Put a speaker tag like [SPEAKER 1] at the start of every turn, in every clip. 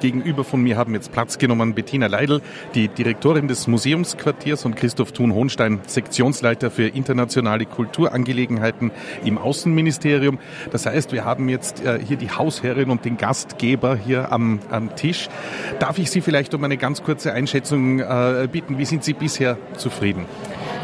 [SPEAKER 1] Gegenüber von mir haben jetzt Platz genommen Bettina Leidl, die Direktorin des Museumsquartiers und Christoph Thun-Hohnstein, Sektionsleiter für internationale Kulturangelegenheiten im Außenministerium. Das heißt, wir haben jetzt äh, hier die Hausherrin und den Gastgeber hier am, am Tisch. Darf ich Sie vielleicht um eine ganz kurze Einschätzung äh, bitten? Wie sind Sie bisher zufrieden?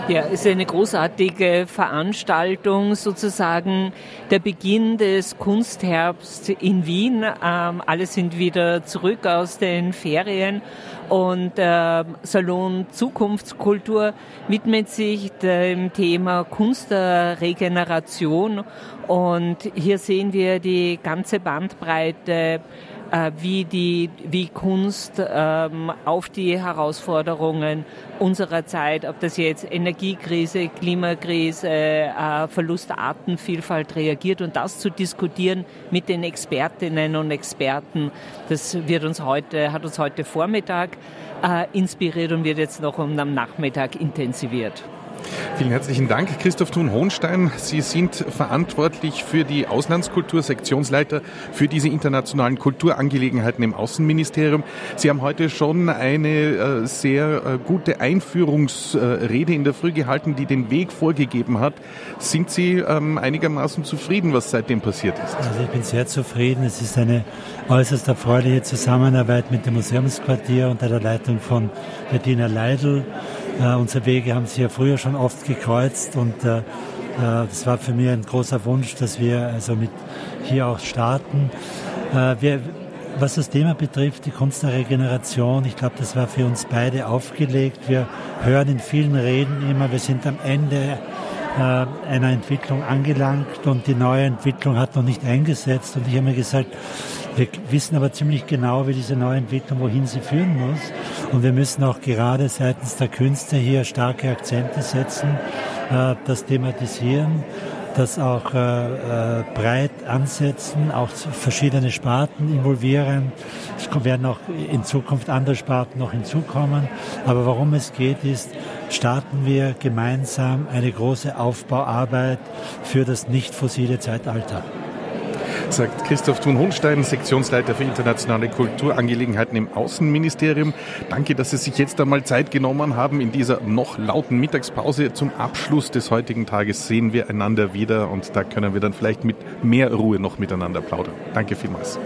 [SPEAKER 2] Ja, es ist eine großartige Veranstaltung, sozusagen der Beginn des Kunstherbst in Wien. Ähm, alle sind wieder zurück aus den Ferien und äh, Salon Zukunftskultur widmet sich dem Thema Kunstregeneration und hier sehen wir die ganze Bandbreite wie, die, wie Kunst ähm, auf die Herausforderungen unserer Zeit, ob das jetzt Energiekrise, Klimakrise, äh, Verlust Artenvielfalt reagiert und das zu diskutieren mit den Expertinnen und Experten, das wird uns heute, hat uns heute Vormittag äh, inspiriert und wird jetzt noch am Nachmittag intensiviert.
[SPEAKER 1] Vielen herzlichen Dank, Christoph Thun-Hohenstein. Sie sind verantwortlich für die Auslandskultur, Sektionsleiter für diese internationalen Kulturangelegenheiten im Außenministerium. Sie haben heute schon eine äh, sehr äh, gute Einführungsrede in der Früh gehalten, die den Weg vorgegeben hat. Sind Sie ähm, einigermaßen zufrieden, was seitdem passiert ist?
[SPEAKER 3] Also ich bin sehr zufrieden. Es ist eine äußerst erfreuliche Zusammenarbeit mit dem Museumsquartier unter der Leitung von Bettina Leidl. Uh, unsere Wege haben sich ja früher schon oft gekreuzt und uh, uh, das war für mich ein großer Wunsch, dass wir also mit hier auch starten. Wir, was das Thema betrifft, die Kunst der Regeneration, ich glaube, das war für uns beide aufgelegt. Wir hören in vielen Reden immer, wir sind am Ende einer Entwicklung angelangt und die neue Entwicklung hat noch nicht eingesetzt. Und ich habe mir gesagt, wir wissen aber ziemlich genau, wie diese neue Entwicklung, wohin sie führen muss. Und wir müssen auch gerade seitens der Künste hier starke Akzente setzen, äh, das thematisieren, das auch äh, äh, breit ansetzen, auch verschiedene Sparten involvieren. Es werden auch in Zukunft andere Sparten noch hinzukommen. Aber worum es geht, ist, starten wir gemeinsam eine große Aufbauarbeit für das nicht fossile Zeitalter
[SPEAKER 1] sagt Christoph Thun-Hohnstein, Sektionsleiter für internationale Kulturangelegenheiten im Außenministerium. Danke, dass Sie sich jetzt einmal Zeit genommen haben. In dieser noch lauten Mittagspause zum Abschluss des heutigen Tages sehen wir einander wieder und da können wir dann vielleicht mit mehr Ruhe noch miteinander plaudern. Danke vielmals.